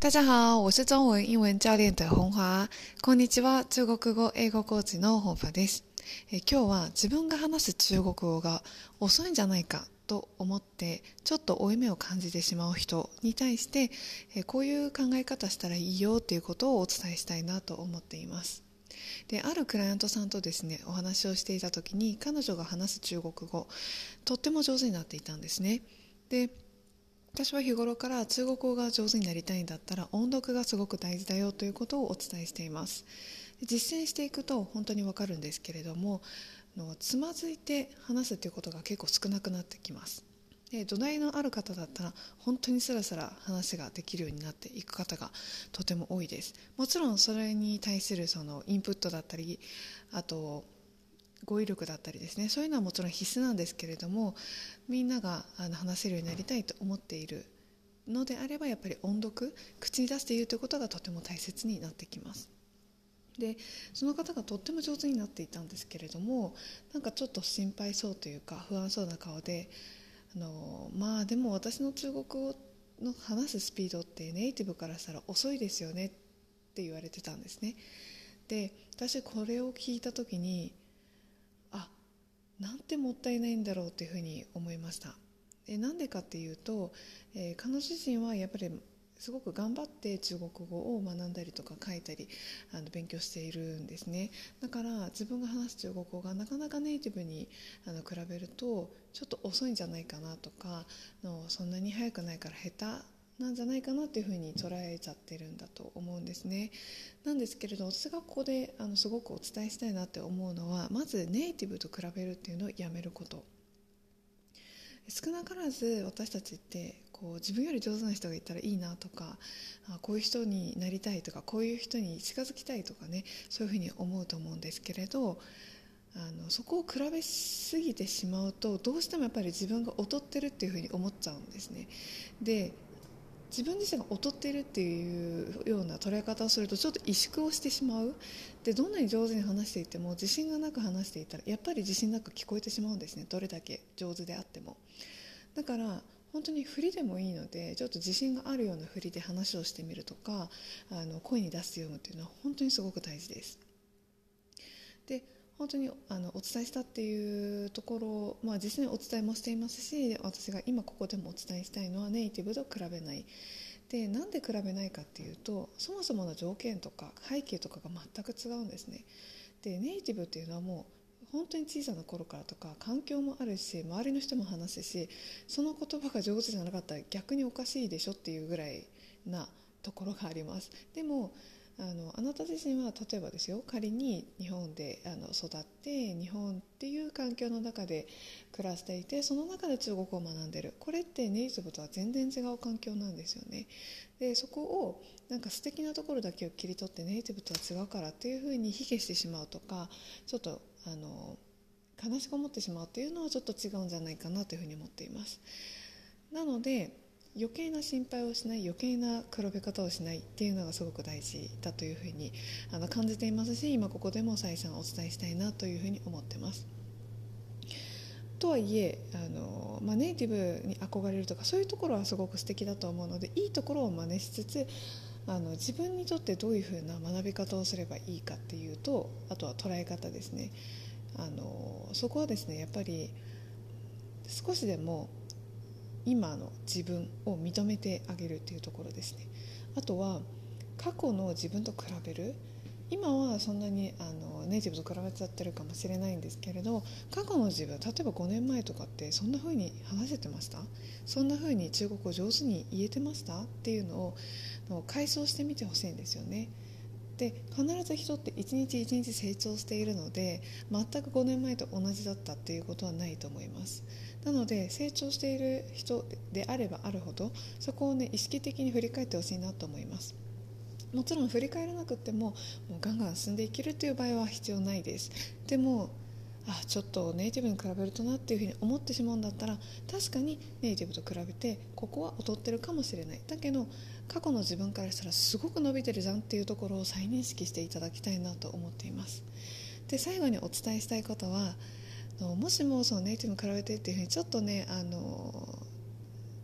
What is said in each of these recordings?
大家好，我是中文英文教練的本華。こんにちは、中国語英語コーチの本華ですえ。今日は自分が話す中国語が遅いんじゃないかと思ってちょっと負い目を感じてしまう人に対してえこういう考え方したらいいよっていうことをお伝えしたいなと思っています。であるクライアントさんとですねお話をしていた時に彼女が話す中国語とっても上手になっていたんですね。で私は日頃から中国語が上手になりたいんだったら音読がすごく大事だよということをお伝えしています。実践していくと本当にわかるんですけれどものつまずいて話すということが結構少なくなってきます。で土台のある方だったら本当にスラスラ話ができるようになっていく方がとても多いです。もちろんそれに対するそのインプットだったりあと語彙力だったりですねそういうのはもちろん必須なんですけれどもみんながあの話せるようになりたいと思っているのであればやっぱり音読口に出して言うということがとても大切になってきます。でその方がとっても上手になっていたんですけれどもなんかちょっと心配そうというか不安そうな顔であのまあでも私の中国語の話すスピードってネイティブからしたら遅いですよねって言われてたんですね。で私これを聞いた時になんてもったいないんだろうというふうに思いました。でなんでかっていうと、えー、彼女自身はやっぱりすごく頑張って中国語を学んだりとか書いたりあの勉強しているんですね。だから自分が話す中国語がなかなかネイティブにあの比べるとちょっと遅いんじゃないかなとかのそんなに早くないから下手なんじゃないかなっていうふうに捉えちゃってるんだと思うんですね。なんですけれど私がここであのすごくお伝えしたいなって思うのはまずネイティブと比べるっていうのをやめること。少なからず私たちってこう自分より上手な人がいたらいいなとかこういう人になりたいとかこういう人に近づきたいとかねそういうふうに思うと思うんですけれどあのそこを比べすぎてしまうとどうしてもやっぱり自分が劣ってるっていうふうに思っちゃうんですね。で自分自身が劣っているっていうような捉え方をするとちょっと萎縮をしてしまう。でどんなに上手に話していても自信がなく話していたらやっぱり自信なく聞こえてしまうんですね。どれだけ上手であっても。だから本当に振りでもいいのでちょっと自信があるような振りで話をしてみるとかあの声に出して読むっていうのは本当にすごく大事です。で本当にあのお伝えしたっていうところ、まあ、実際にお伝えもしていますし私が今ここでもお伝えしたいのはネイティブと比べない。でなんで比べないかっていうとそもそもの条件とか背景とかが全く違うんですね。でネイティブっていうのはもう本当に小さな頃からとか環境もあるし周りの人も話すしその言葉が上手じゃなかったら逆におかしいでしょっていうぐらいなところがあります。でもあのあなた自身は例えばですよ仮に日本であの育って日本っていう環境の中で暮らしていてその中で中国を学んでる。これってネイティブとは全然違う環境なんですよね。でそこをなんか素敵なところだけを切り取ってネイティブとは違うからっていうふうに卑下してしまうとかちょっとあの悲しく思ってしまうっていうのはちょっと違うんじゃないかなというふうに思っています。なので余計な心配をしない余計な比べ方をしないっていうのがすごく大事だというふうにあの感じていますし今ここでも再三お伝えしたいなというふうに思ってます。とはいえあの、まあ、ネイティブに憧れるとかそういうところはすごく素敵だと思うのでいいところを真似しつつあの自分にとってどういうふうな学び方をすればいいかっていうとあとは捉え方ですねあのそこはですねやっぱり少しでも今の自分を認めてあげるっていうところですね。あとは過去の自分と比べる。今はそんなにあのネイティブと比べちゃってるかもしれないんですけれど過去の自分例えば5年前とかってそんな風に話せてました？そんな風に中国語上手に言えてました？っていうのを回想してみてほしいんですよね。で必ず人って一日一日成長しているので全く5年前と同じだったっていうことはないと思います。なので成長している人であればあるほどそこをね意識的に振り返ってほしいなと思います。もちろん振り返らなくてももうガンガン進んでいけるという場合は必要ないです。でもあちょっとネイティブに比べるとなっていうふうに思ってしまうんだったら確かにネイティブと比べてここは劣ってるかもしれない。だけど過去の自分からしたらすごく伸びてるじゃんっていうところを再認識していただきたいなと思っています。で最後にお伝えしたいことはもしもそのネイティブに比べてっていうふうにちょっとねあの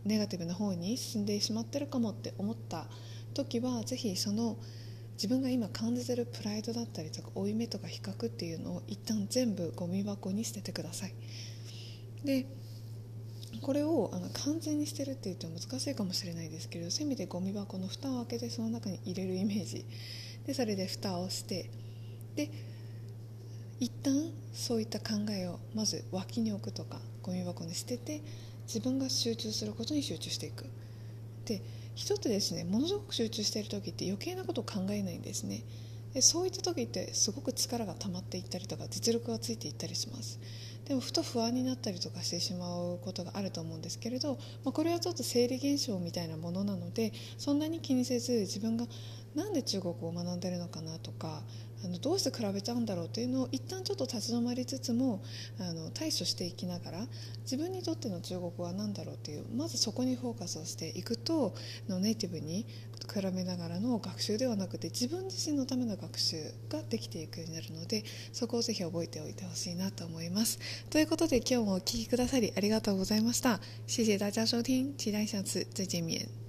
ネガティブな方に進んでしまってるかもって思った時はぜひその自分が今感じてるプライドだったりとか負い目とか比較っていうのを一旦全部ゴミ箱に捨ててください。でこれをあの完全に捨てるって言っても難しいかもしれないですけどせめてゴミ箱の蓋を開けてその中に入れるイメージ。でそれで蓋をしてで一旦そういった考えをまず脇に置くとかゴミ箱に捨てて自分が集中することに集中していく。で人ってですねものすごく集中している時って余計なことを考えないんですね。でそういった時ってすごく力が溜まっていったりとか実力がついていったりします。でもふと不安になったりとかしてしまうことがあると思うんですけれど、まあ、これはちょっと生理現象みたいなものなのでそんなに気にせず自分がなんで中国を学んでるのかなとかあのどうして比べちゃうんだろうというのを一旦ちょっと立ち止まりつつもあの対処していきながら自分にとっての中国は何だろうというまずそこにフォーカスをしていくとのネイティブに比べながらの学習ではなくて自分自身のための学習ができていくようになるのでそこをぜひ覚えておいてほしいなと思います。ということで今日もお聴きくださりありがとうございました。谢谢大家收听，期待下次再见面。